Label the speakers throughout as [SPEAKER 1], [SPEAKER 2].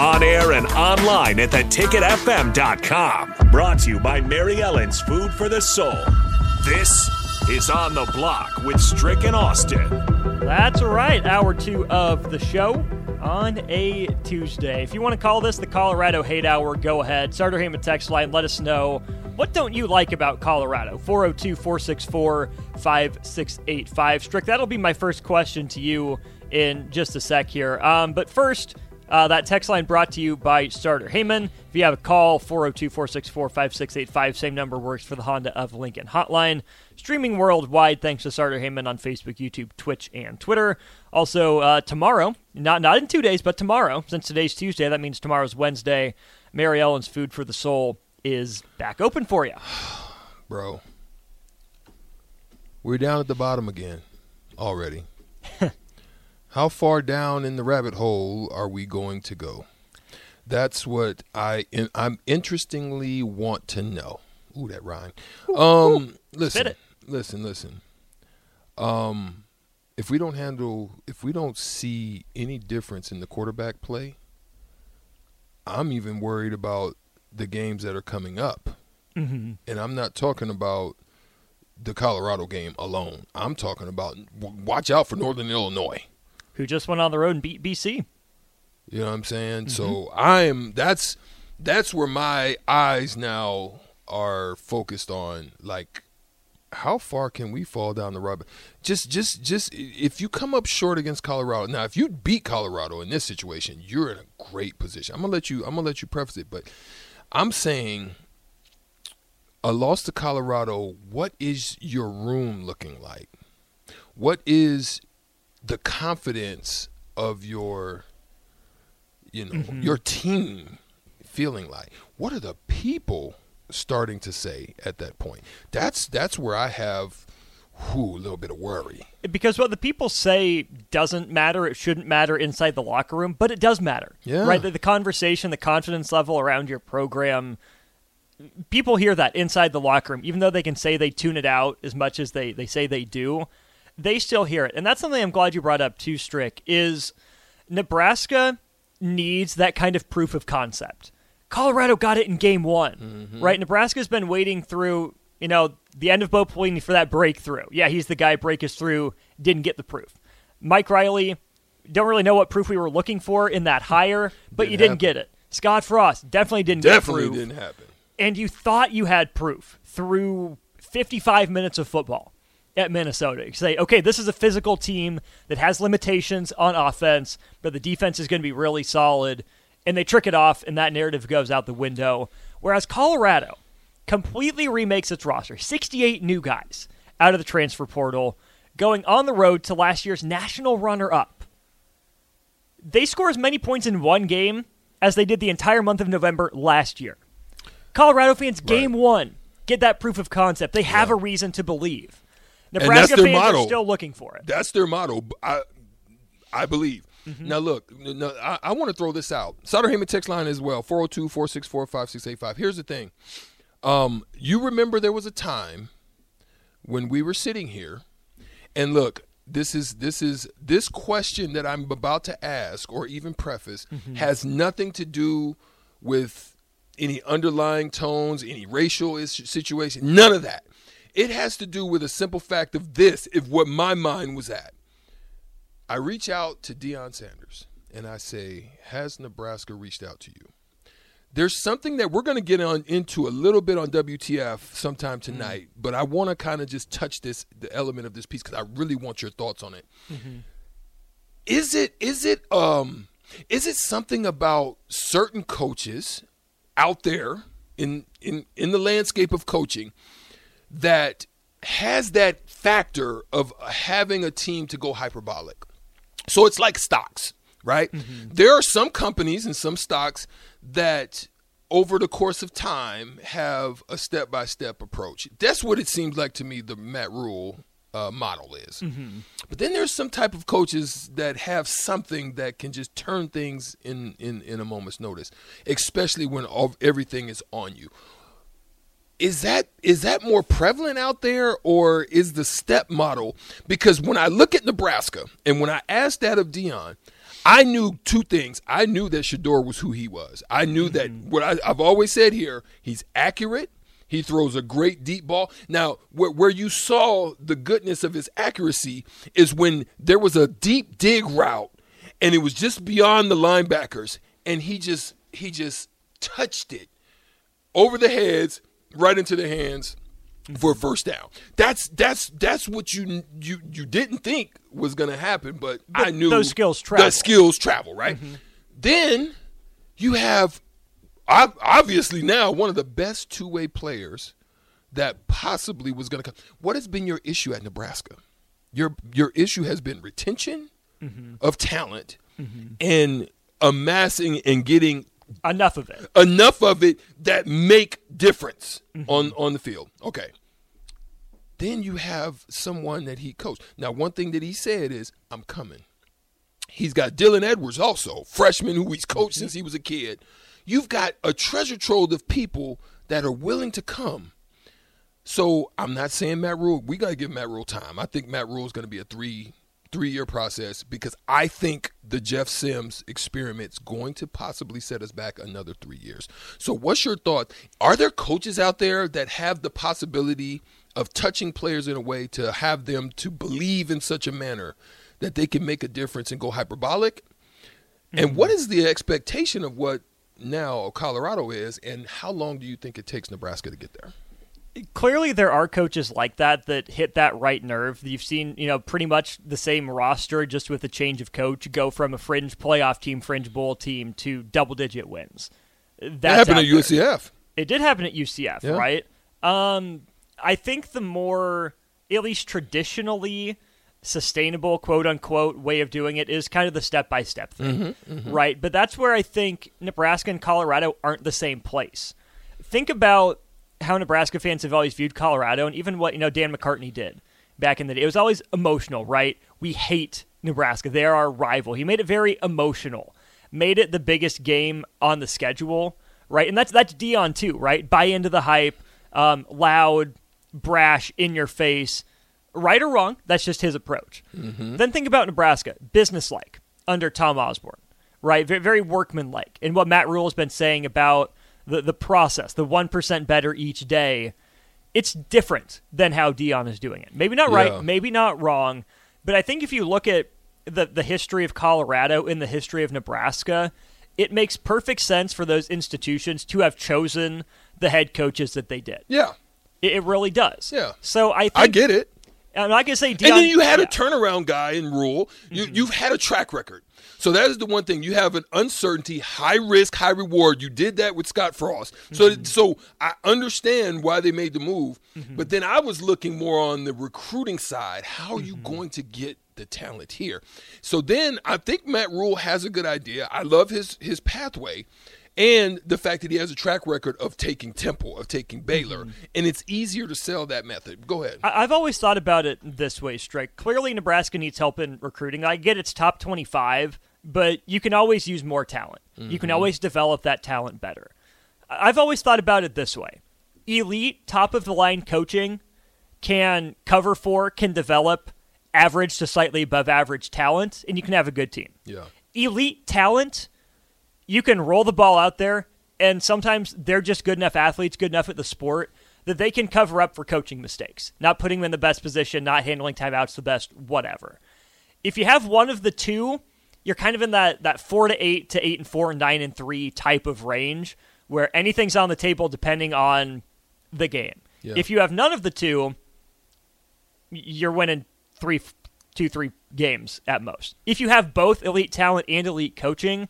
[SPEAKER 1] On air and online at theticketfm.com. Brought to you by Mary Ellen's Food for the Soul. This is On the Block with Stricken Austin.
[SPEAKER 2] That's right. Hour two of the show on a Tuesday. If you want to call this the Colorado Hate Hour, go ahead. Sartor Hamann text line. Let us know what don't you like about Colorado. 402 464 5685. Strick, that'll be my first question to you in just a sec here. Um, but first, uh, that text line brought to you by Sartor Hamann. If you have a call, 402 464 5685, same number works for the Honda of Lincoln hotline. Streaming worldwide thanks to Sartor Hamann on Facebook, YouTube, Twitch, and Twitter. Also, uh, tomorrow, not, not in two days, but tomorrow, since today's Tuesday, that means tomorrow's Wednesday, Mary Ellen's Food for the Soul is back open for you.
[SPEAKER 3] Bro, we're down at the bottom again already. How far down in the rabbit hole are we going to go? That's what I I'm interestingly want to know. Ooh, that rhyme. Um, listen, listen, listen. Um, if we don't handle, if we don't see any difference in the quarterback play, I'm even worried about the games that are coming up.
[SPEAKER 2] Mm-hmm.
[SPEAKER 3] And I'm not talking about the Colorado game alone. I'm talking about watch out for Northern Illinois,
[SPEAKER 2] who just went on the road and beat BC.
[SPEAKER 3] You know what I'm saying? Mm-hmm. So I'm that's that's where my eyes now are focused on like how far can we fall down the road? Just, just, just if you come up short against Colorado. Now, if you beat Colorado in this situation, you're in a great position. I'm gonna let you. I'm gonna let you preface it, but I'm saying a loss to Colorado. What is your room looking like? What is the confidence of your, you know, mm-hmm. your team feeling like? What are the people? starting to say at that point. That's that's where I have whew, a little bit of worry.
[SPEAKER 2] Because what the people say doesn't matter, it shouldn't matter inside the locker room, but it does matter.
[SPEAKER 3] Yeah.
[SPEAKER 2] Right? The, the conversation, the confidence level around your program, people hear that inside the locker room, even though they can say they tune it out as much as they, they say they do, they still hear it. And that's something I'm glad you brought up too, Strick, is Nebraska needs that kind of proof of concept. Colorado got it in game one, mm-hmm. right? Nebraska's been waiting through, you know, the end of Bo Pelini for that breakthrough. Yeah, he's the guy break us through, didn't get the proof. Mike Riley, don't really know what proof we were looking for in that hire, but didn't you didn't happen. get it. Scott Frost definitely didn't
[SPEAKER 3] definitely
[SPEAKER 2] get
[SPEAKER 3] proof. didn't happen.
[SPEAKER 2] And you thought you had proof through 55 minutes of football at Minnesota. You say, okay, this is a physical team that has limitations on offense, but the defense is going to be really solid and they trick it off, and that narrative goes out the window. Whereas Colorado completely remakes its roster 68 new guys out of the transfer portal, going on the road to last year's national runner up. They score as many points in one game as they did the entire month of November last year. Colorado fans, game right. one, get that proof of concept. They have yeah. a reason to believe. Nebraska fans
[SPEAKER 3] motto.
[SPEAKER 2] are still looking for it.
[SPEAKER 3] That's their motto. I, I believe. Mm-hmm. Now, look, no, I, I want to throw this out. Sartor Hamann text line as well 402 464 5685. Here's the thing. Um, you remember there was a time when we were sitting here, and look, this is this is this question that I'm about to ask or even preface mm-hmm. has nothing to do with any underlying tones, any racial situation, none of that. It has to do with a simple fact of this, if what my mind was at. I reach out to Deion Sanders and I say, Has Nebraska reached out to you? there's something that we're going to get on into a little bit on WTF sometime tonight, mm-hmm. but I want to kind of just touch this the element of this piece because I really want your thoughts on it. Mm-hmm. Is it is it um is it something about certain coaches out there in in in the landscape of coaching that has that factor of having a team to go hyperbolic? So it's like stocks, right? Mm-hmm. There are some companies and some stocks that over the course of time have a step by step approach. That's what it seems like to me the Matt Rhule uh, model is. Mm-hmm. But then there's some type of coaches that have something that can just turn things in in, in a moment's notice, especially when all, everything is on you. Is that is that more prevalent out there, or is the step model? Because when I look at Nebraska and when I asked that of Deion I knew two things. I knew that Shedeur was who he was. I knew mm-hmm. that what I, I've always said here, he's accurate he throws a great deep ball. Now, where, where you saw the goodness of his accuracy is when there was a deep dig route and it was just beyond the linebackers and he just he just touched it over the heads right into the hands for a first down. That's that's that's what you you you didn't think was going to happen, but, but, I knew
[SPEAKER 2] those skills travel.
[SPEAKER 3] The skills travel, right? Mm-hmm. Then you have obviously now one of the best two way players that possibly was going to come. What has been your issue at Nebraska? Your your issue has been retention mm-hmm. of talent mm-hmm. and amassing and getting
[SPEAKER 2] enough of it.
[SPEAKER 3] Enough of it that make difference mm-hmm. on on the field. Okay. Then you have someone that he coached. Now, one thing that he said is, "I'm coming." He's got Dylan Edwards also, freshman who he's coached mm-hmm. since he was a kid you've got a treasure trove of people that are willing to come. So I'm not saying Matt Rhule. We got to give Matt Rhule time. I think Matt Rhule is going to be a three three year process because I think the Jeff Sims experiment's going to possibly set us back another three years. So what's your thought? Are there coaches out there that have the possibility of touching players in a way to have them to believe in such a manner that they can make a difference and go hyperbolic? Mm-hmm. And what is the expectation of what now Colorado is, and how long do you think it takes Nebraska to get there?
[SPEAKER 2] Clearly, there are coaches like that that hit that right nerve. You've seen, you know, pretty much the same roster, just with a change of coach, go from a fringe playoff team, fringe bowl team to double digit wins.
[SPEAKER 3] That's that happened at UCF.
[SPEAKER 2] It did happen at UCF, yeah. right? Um, I think the more, at least traditionally, sustainable quote unquote way of doing it is kind of the step by step thing, mm-hmm, mm-hmm. right? But that's where I think Nebraska and Colorado aren't the same place. Think about how Nebraska fans have always viewed Colorado and even what, you know, Dan McCartney did back in the day. It was always emotional, right? We hate Nebraska. They're our rival. He made it very emotional. Made it the biggest game on the schedule, right? And that's that's Deion too, right? Buy into the hype, um, loud, brash, in your face right or wrong, that's just his approach. Mm-hmm. Then think about Nebraska, businesslike under Tom Osborne, right? Very workmanlike. And what Matt Rhule has been saying about the, the process, the 1% better each day, it's different than how Deion is doing it. Maybe not right, yeah. maybe not wrong, but I think if you look at the, the history of Colorado and the history of Nebraska, it makes perfect sense for those institutions to have chosen the head coaches that they did.
[SPEAKER 3] Yeah.
[SPEAKER 2] It, it really does.
[SPEAKER 3] Yeah.
[SPEAKER 2] So I think,
[SPEAKER 3] I get it.
[SPEAKER 2] I'm not gonna say Deion,
[SPEAKER 3] And then you had yeah. a turnaround guy in Rhule. You mm-hmm. you've had a track record. So that is the one thing. You have an uncertainty, high risk, high reward. You did that with Scott Frost. So mm-hmm. so I understand why they made the move. Mm-hmm. But then I was looking more on the recruiting side. How are you mm-hmm. going to get the talent here? So then I think Matt Rhule has a good idea. I love his his pathway and the fact that he has a track record of taking Temple, of taking Baylor, mm-hmm. and it's easier to sell that method. Go ahead.
[SPEAKER 2] I've always thought about it this way, Strike. Clearly, Nebraska needs help in recruiting. I get it's top 25, but you can always use more talent. Mm-hmm. You can mm-hmm. always develop that talent better. I've always thought about it this way elite, top of the line coaching can cover for, can develop average to slightly above average talent, and you can have a good team.
[SPEAKER 3] Yeah.
[SPEAKER 2] Elite talent you can roll the ball out there, and sometimes they're just good enough athletes, good enough at the sport that they can cover up for coaching mistakes, not putting them in the best position, not handling timeouts the best, whatever. If you have one of the two, you're kind of in that that four to eight to eight and four, and nine and three type of range where anything's on the table depending on the game.
[SPEAKER 3] Yeah.
[SPEAKER 2] If you have none of the two, you're winning three, two, three games at most. If you have both elite talent and elite coaching,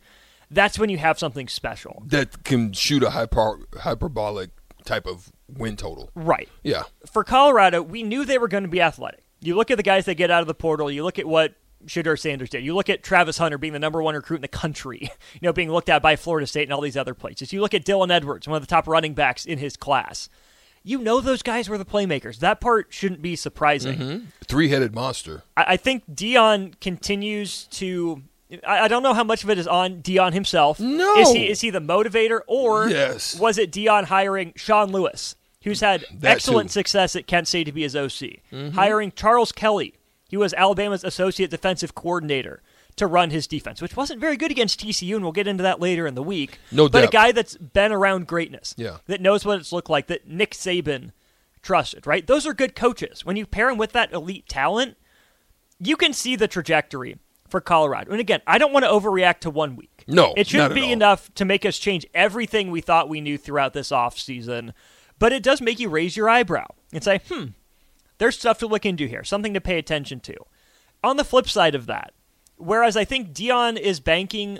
[SPEAKER 2] that's when you have something special.
[SPEAKER 3] that can shoot a hyper, hyperbolic type of win total.
[SPEAKER 2] Right.
[SPEAKER 3] Yeah.
[SPEAKER 2] For Colorado, we knew they were going to be athletic. You look at the guys that get out of the portal, you look at what Shedeur Sanders did. You look at Travis Hunter being the number one recruit in the country, you know, being looked at by Florida State and all these other places. You look at Dylan Edwards, one of the top running backs in his class. You know those guys were the playmakers. That part shouldn't be surprising.
[SPEAKER 3] Three headed monster.
[SPEAKER 2] I, I think Deion continues to. I, I don't know how much of it is on Deion himself.
[SPEAKER 3] No.
[SPEAKER 2] is he is he the motivator, or
[SPEAKER 3] Yes.
[SPEAKER 2] was it Deion hiring Sean Lewis, who's had
[SPEAKER 3] That
[SPEAKER 2] excellent
[SPEAKER 3] too.
[SPEAKER 2] success at Kent State to be his OC,
[SPEAKER 3] Mm-hmm.
[SPEAKER 2] hiring Charles Kelly, he was Alabama's associate defensive coordinator to run his defense, which wasn't very good against TCU, and we'll get into that later in the week.
[SPEAKER 3] No
[SPEAKER 2] but a guy that's been around greatness,
[SPEAKER 3] Yeah.
[SPEAKER 2] that knows what it's looked like, that Nick Saban trusted. Right, those are good coaches. When you pair him with that elite talent you can see the trajectory for Colorado. And again, I don't want to overreact to one week.
[SPEAKER 3] No,
[SPEAKER 2] it shouldn't be enough to make us change everything we thought we knew throughout this offseason. But it does make you raise your eyebrow and say, hmm, there's stuff to look into here, something to pay attention to. On the flip side of that, whereas I think Deion is banking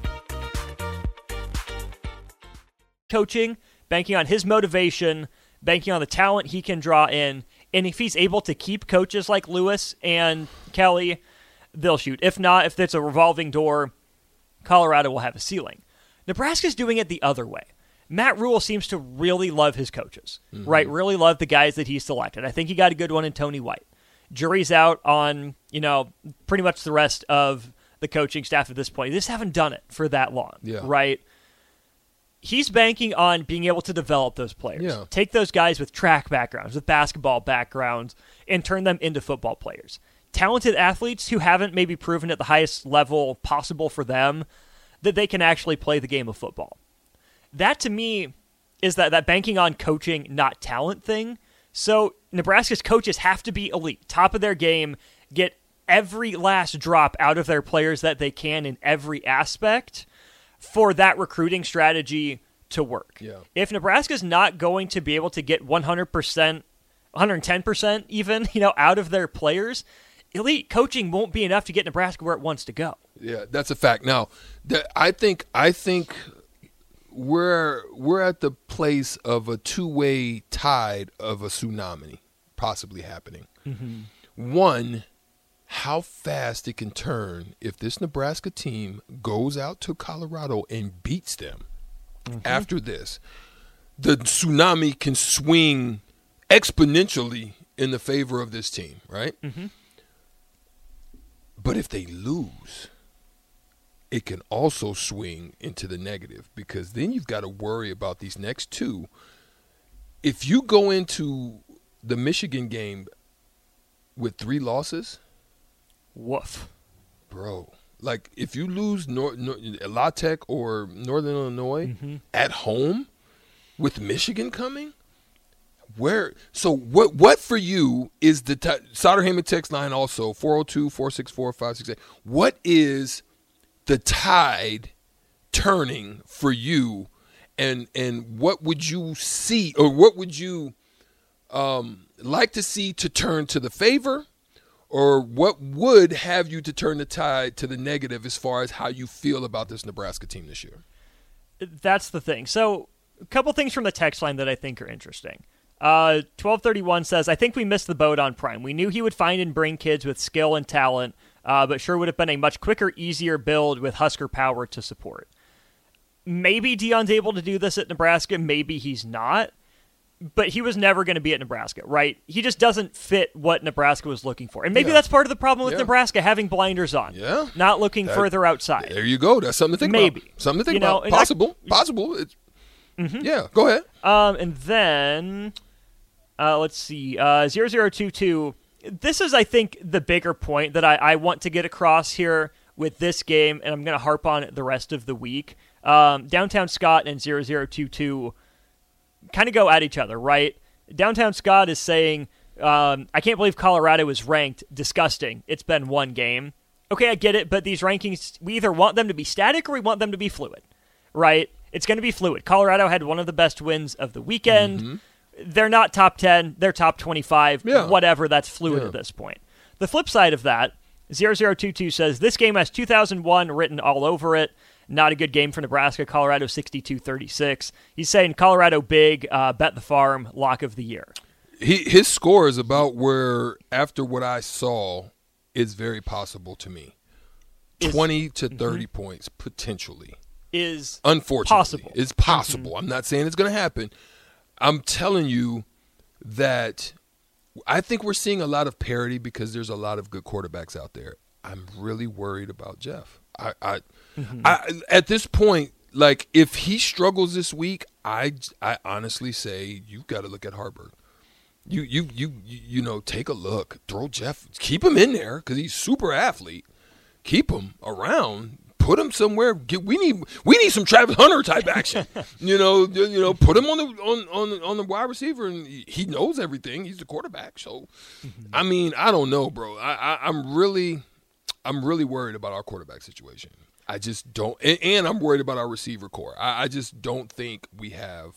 [SPEAKER 2] Coaching, banking on his motivation, banking on the talent he can draw in. And if he's able to keep coaches like Lewis and Kelly, they'll shoot. If not, if it's a revolving door, Colorado will have a ceiling. Nebraska's doing it the other way. Matt Rhule seems to really love his coaches, mm-hmm. right? Really love the guys that he selected. I think he got a good one in Tony White. Jury's out on, you know, pretty much the rest of the coaching staff at this point. They just haven't done it for that long,
[SPEAKER 3] Yeah.
[SPEAKER 2] right? He's banking on being able to develop those players.
[SPEAKER 3] Yeah.
[SPEAKER 2] Take those guys with track backgrounds, with basketball backgrounds, and turn them into football players. Talented athletes who haven't maybe proven at the highest level possible for them that they can actually play the game of football. That to me is that, that banking on coaching, not talent thing. So Nebraska's coaches have to be elite, top of their game, get every last drop out of their players that they can in every aspect for that recruiting strategy to work.
[SPEAKER 3] Yeah.
[SPEAKER 2] If Nebraska's not going to be able to get 100%, 110% even, you know, out of their players, elite coaching won't be enough to get Nebraska where it wants to go.
[SPEAKER 3] Yeah, that's a fact. Now, I think I think we're we're at the place of a two-way tide of a tsunami possibly happening. Mm-hmm. One, how fast it can turn if this Nebraska team goes out to Colorado and beats them. Mm-hmm. After this, the tsunami can swing exponentially in the favor of this team, right? Mm-hmm. But if they lose, it can also swing into the negative because then you've got to worry about these next two. If you go into the Michigan game with three losses,
[SPEAKER 2] Woof.
[SPEAKER 3] bro, like if you lose Nor- Nor- La Tech or Northern Illinois at home with Michigan coming, where so what what for you is the t- Sartor Hamann text line also 402-464-568 what is the tide turning for you and and what would you see or what would you um like to see to turn to the favor or what would have you to turn the tide to the negative as far as how you feel about this Nebraska team this year
[SPEAKER 2] That's the thing. So A couple things from the text line that I think are interesting. Uh, 1231 says, I think we missed the boat on Prime. We knew he would find and bring kids with skill and talent, uh, but sure would have been a much quicker, easier build with Husker power to support. Maybe Deion's able to do this at Nebraska. Maybe he's not. But he was never going to be at Nebraska, right? He just doesn't fit what Nebraska was looking for. And maybe
[SPEAKER 3] Yeah.
[SPEAKER 2] that's part of the problem with
[SPEAKER 3] Yeah.
[SPEAKER 2] Nebraska having blinders on.
[SPEAKER 3] Yeah.
[SPEAKER 2] Not looking
[SPEAKER 3] That-
[SPEAKER 2] further outside.
[SPEAKER 3] There you go. That's something to think
[SPEAKER 2] Maybe.
[SPEAKER 3] about. Something to think
[SPEAKER 2] You know,
[SPEAKER 3] about.
[SPEAKER 2] and I-
[SPEAKER 3] Possible. Possible. It's, Yeah, go ahead.
[SPEAKER 2] Um, and then, uh, let's see, uh, 0022. This is, I think, the bigger point that I, I want to get across here with this game, and I'm going to harp on it the rest of the week. Um, Downtown Scott and 0022 kind of go at each other, right? Downtown Scott is saying, um, I can't believe Colorado is ranked. Disgusting. It's been one game. Okay, I get it, but these rankings, we either want them to be static or we want them to be fluid, right? It's going to be fluid. Colorado had one of the best wins of the weekend. They're not top 10, they're top 25,
[SPEAKER 3] Yeah.
[SPEAKER 2] whatever. That's fluid
[SPEAKER 3] Yeah.
[SPEAKER 2] at this point. The flip side of that, 0022 says, This game has 2001 written all over it. Not a good game for Nebraska. Colorado 62 36. He's saying Colorado big, uh, bet the farm, lock of the year.
[SPEAKER 3] He his score is about where after what I saw is very possible to me.
[SPEAKER 2] Is-
[SPEAKER 3] 20 to 30 points potentially.
[SPEAKER 2] Is
[SPEAKER 3] Unfortunately,
[SPEAKER 2] Possible.
[SPEAKER 3] It's possible. I'm not saying it's going to happen. I'm telling you that I think we're seeing a lot of parity because there's a lot of good quarterbacks out there. I'm really worried about Jeff. I, I, mm-hmm. I at this point, like if he struggles this week, I, I honestly say you've got to look at Haarberg. You, you, you, you, you know, take a look. Throw Jeff, keep him in there because he's super athlete. Keep him around. Put him somewhere. Get, we need we need some Travis Hunter type action. you know, you you know, put him on the on on on the wide receiver, and he- knows everything. He's the quarterback. So, mm-hmm. I mean, I don't know, bro. I, I I'm really I'm really worried about our quarterback situation. I just don't, and, and I'm worried about our receiver corps. I, I just don't think we have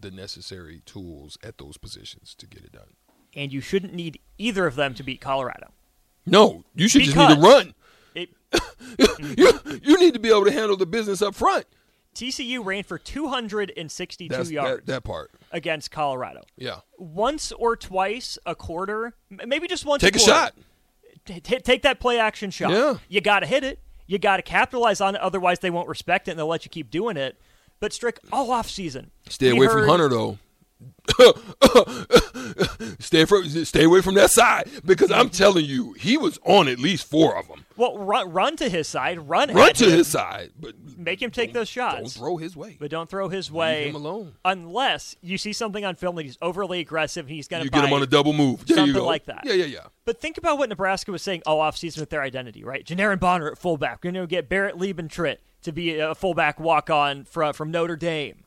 [SPEAKER 3] the necessary tools at those positions to get it done.
[SPEAKER 2] and you shouldn't need either of them to beat Colorado.
[SPEAKER 3] No, you should just need to run.
[SPEAKER 2] It,
[SPEAKER 3] you you need to be able to handle the business up front.
[SPEAKER 2] TCU ran for 262
[SPEAKER 3] That's
[SPEAKER 2] yards
[SPEAKER 3] that, that part.
[SPEAKER 2] against Colorado.
[SPEAKER 3] Yeah,
[SPEAKER 2] Once or twice a quarter, maybe just once.
[SPEAKER 3] take a
[SPEAKER 2] quarter,
[SPEAKER 3] shot.
[SPEAKER 2] Take that play action shot.
[SPEAKER 3] Yeah.
[SPEAKER 2] You got to hit it. You got to capitalize on it. Otherwise, they won't respect it and they'll let you keep doing it. But Strick, all off season.
[SPEAKER 3] Stay away from Hunter though. stay from stay away from that side because I'm telling you, he was on at least four of them.
[SPEAKER 2] Well, run, run to his side. Run,
[SPEAKER 3] Run to
[SPEAKER 2] him,
[SPEAKER 3] his side, but
[SPEAKER 2] Make him take those shots.
[SPEAKER 3] Don't throw his way.
[SPEAKER 2] But don't throw his way
[SPEAKER 3] him alone.
[SPEAKER 2] unless you see something on film that he's overly aggressive and he's going to
[SPEAKER 3] You get him on a double move. There
[SPEAKER 2] something like that.
[SPEAKER 3] Yeah, yeah, yeah.
[SPEAKER 2] But think about what Nebraska was saying all offseason with their identity, right? Janiran Bonner at fullback. We're going to get Barrett Liebentritt to be a fullback walk on from, from Notre Dame.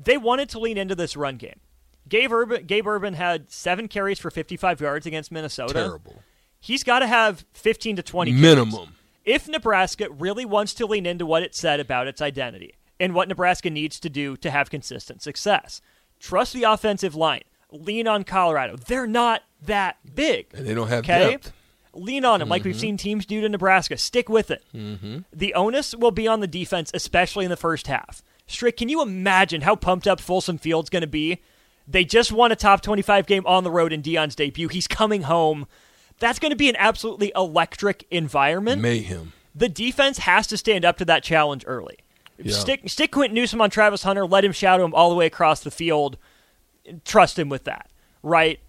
[SPEAKER 2] They wanted to lean into this run game. Gabe Ervin, Gabe Ervin had seven carries for 55 yards against Minnesota.
[SPEAKER 3] Terrible.
[SPEAKER 2] He's got to have 15 to 20 carries.
[SPEAKER 3] Minimum.
[SPEAKER 2] If Nebraska really wants to lean into what it said about its identity and what Nebraska needs to do to have consistent success, trust the offensive line. Lean on Colorado. They're not that big.
[SPEAKER 3] And they don't have
[SPEAKER 2] Okay?
[SPEAKER 3] depth.
[SPEAKER 2] Lean on them like
[SPEAKER 3] Mm-hmm.
[SPEAKER 2] we've seen teams do to Nebraska. Stick with it. Mm-hmm. The onus will be on the defense, especially in the first half. Strick, can you imagine how pumped up Folsom Field's going to be? They just won a top 25 game on the road in Deion's debut. He's coming home. That's going to be an absolutely electric environment.
[SPEAKER 3] Mayhem.
[SPEAKER 2] The defense has to stand up to that challenge early.
[SPEAKER 3] Yeah.
[SPEAKER 2] Stick, stick Quinton Newsome on Travis Hunter. Let him shadow him all the way across the field. Trust him with that, right?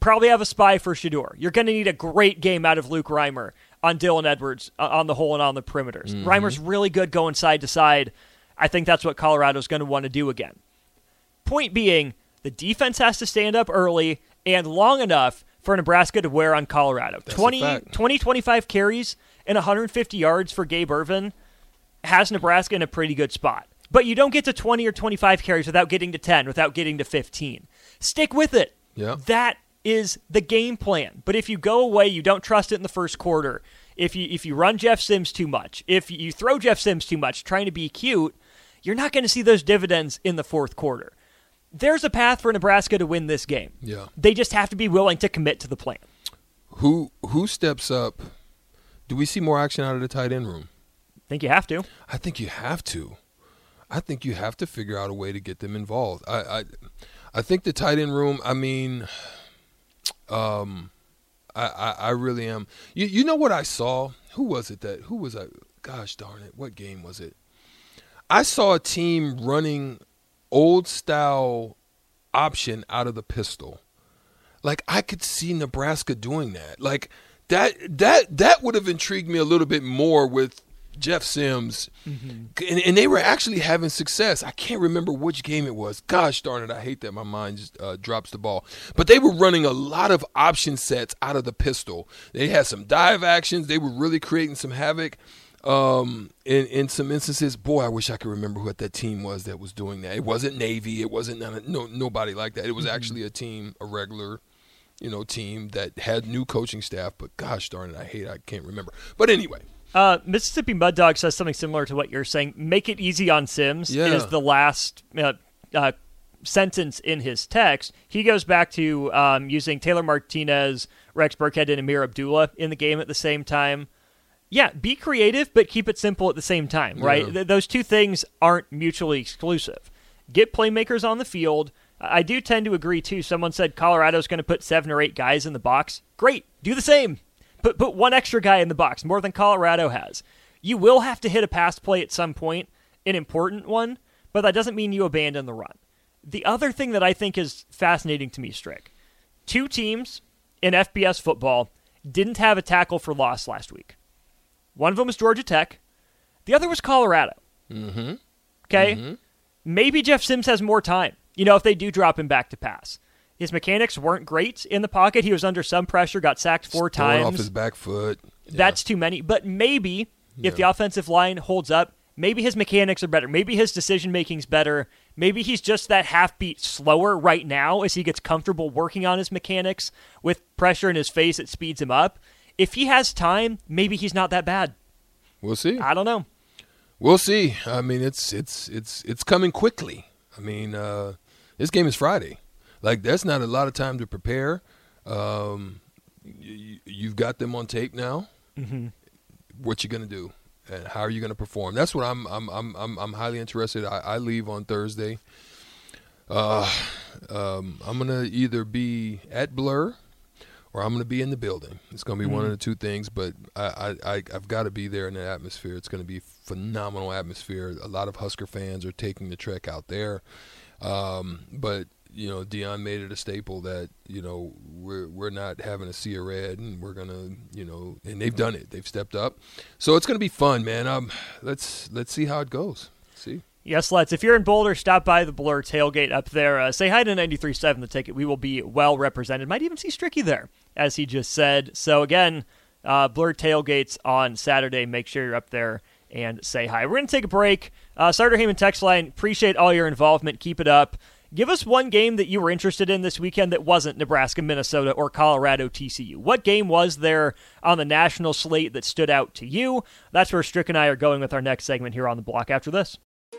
[SPEAKER 2] Probably have a spy for Shedeur. You're going to need a great game out of Luke Reimer on Dylan Edwards uh, on the hole and on the perimeters.
[SPEAKER 3] Mm-hmm.
[SPEAKER 2] Reimer's really good going side to side. I think that's what Colorado's going to want to do again. Point being, the defense has to stand up early and long enough for Nebraska to wear on Colorado.
[SPEAKER 3] That's
[SPEAKER 2] 20, 20, 25 carries and 150 yards for Gabe Ervin has Nebraska in a pretty good spot. But you don't get to 20 or 25 carries without getting to 10, without getting to 15. Stick with it.
[SPEAKER 3] Yeah.
[SPEAKER 2] That is the game plan. But if you go away, you don't trust it in the first quarter. If you if you run Jeff Sims too much, if you throw Jeff Sims too much, trying to be cute, you're not going to see those dividends in the fourth quarter. There's a path for Nebraska to win this game.
[SPEAKER 3] Yeah.
[SPEAKER 2] They just have to be willing to commit to the plan.
[SPEAKER 3] Who who steps up? Do we see more action out of the tight end room?
[SPEAKER 2] I think you have to.
[SPEAKER 3] I think you have to. I think you have to figure out a way to get them involved. I I, I think the tight end room. I mean, um, I, I, I really am. You you know what I saw? Who was it that? Who was I? Gosh darn it! What game was it? I saw a team running old style option out of the pistol. Like I could see Nebraska doing that. Like that that that would have intrigued me a little bit more with Jeff Sims, mm-hmm. and, and, they were actually having success. I can't remember which game it was. Gosh darn it, I hate that my mind just uh, drops the ball. But they were running a lot of option sets out of the pistol. They had some dive actions. They were really creating some havoc. Um, in in some instances, boy, I wish I could remember what that team was that was doing that. It wasn't Navy. It wasn't none, no nobody like that. It was mm-hmm. actually a team, a regular you know, team that had new coaching staff. But gosh darn it, I hate I can't remember. But anyway.
[SPEAKER 2] Uh, Mississippi Mud Dog says something similar to what you're saying. Make it easy on Sims
[SPEAKER 3] yeah.
[SPEAKER 2] is the last uh, uh, sentence in his text. He goes back to um, using Taylor Martinez, Rex Burkhead, and Ameer Abdullah in the game at the same time. Yeah, be creative, but keep it simple at the same time, right? Yeah. Th- those two things aren't mutually exclusive. Get playmakers on the field – I do tend to agree too. Someone said Colorado's going to put seven or eight guys in the box. Great, do the same. Put put one extra guy in the box, more than Colorado has. You will have to hit a pass play at some point, an important one, but that doesn't mean you abandon the run. The other thing that I think is fascinating to me, Strick, two teams in FBS football didn't have a tackle for loss last week. One of them was Georgia Tech. The other was Colorado.
[SPEAKER 3] Mm-hmm.
[SPEAKER 2] Okay, mm-hmm. maybe Jeff Sims has more time you know, if they do drop him back to pass. His mechanics weren't great in the pocket. He was under some pressure, got sacked four times.
[SPEAKER 3] off his back foot.
[SPEAKER 2] Yeah. That's too many. But maybe yeah. if the offensive line holds up, maybe his mechanics are better. Maybe his decision making's better. Maybe he's just that half beat slower right now as he gets comfortable working on his mechanics with pressure in his face. It speeds him up. If he has time, maybe he's not that bad.
[SPEAKER 3] We'll see.
[SPEAKER 2] I don't know.
[SPEAKER 3] We'll see. I mean, it's it's it's it's coming quickly. I mean, uh, this game is Friday. Like that's not a lot of time to prepare. Um, you, you've got them on tape now.
[SPEAKER 2] Mm-hmm.
[SPEAKER 3] What you gonna do, and how are you gonna perform? That's what I'm I'm I'm I'm, I'm highly interested. I, I leave on Thursday. Uh, um, I'm gonna either be at Blur or I'm going to be in the building. It's going to be mm-hmm. one of the two things, but I, I, I have got to be there in the atmosphere. It's going to be phenomenal atmosphere. A lot of Husker fans are taking the trek out there, um, but you know, Deion made it a staple that you know we're we're not having a sea of red, and we're gonna you know, and they've done it. They've stepped up, so it's gonna be fun, man. Um, let's let's see how it goes. See.
[SPEAKER 2] Yes, let's. If you're in Boulder, stop by the Blur tailgate up there. Uh, say hi to 93.7 The Ticket. We will be well represented. Might even see Stricky there, as he just said. So, again, uh, Blur tailgates on Saturday. Make sure you're up there and say hi. We're going to take a break. Uh, Sartor Hamann text line, appreciate all your involvement. Keep it up. Give us one game that you were interested in this weekend that wasn't Nebraska, Minnesota, or Colorado, TCU. What game was there on the national slate that stood out to you? That's where Strick and I are going with our next segment here on the block after this.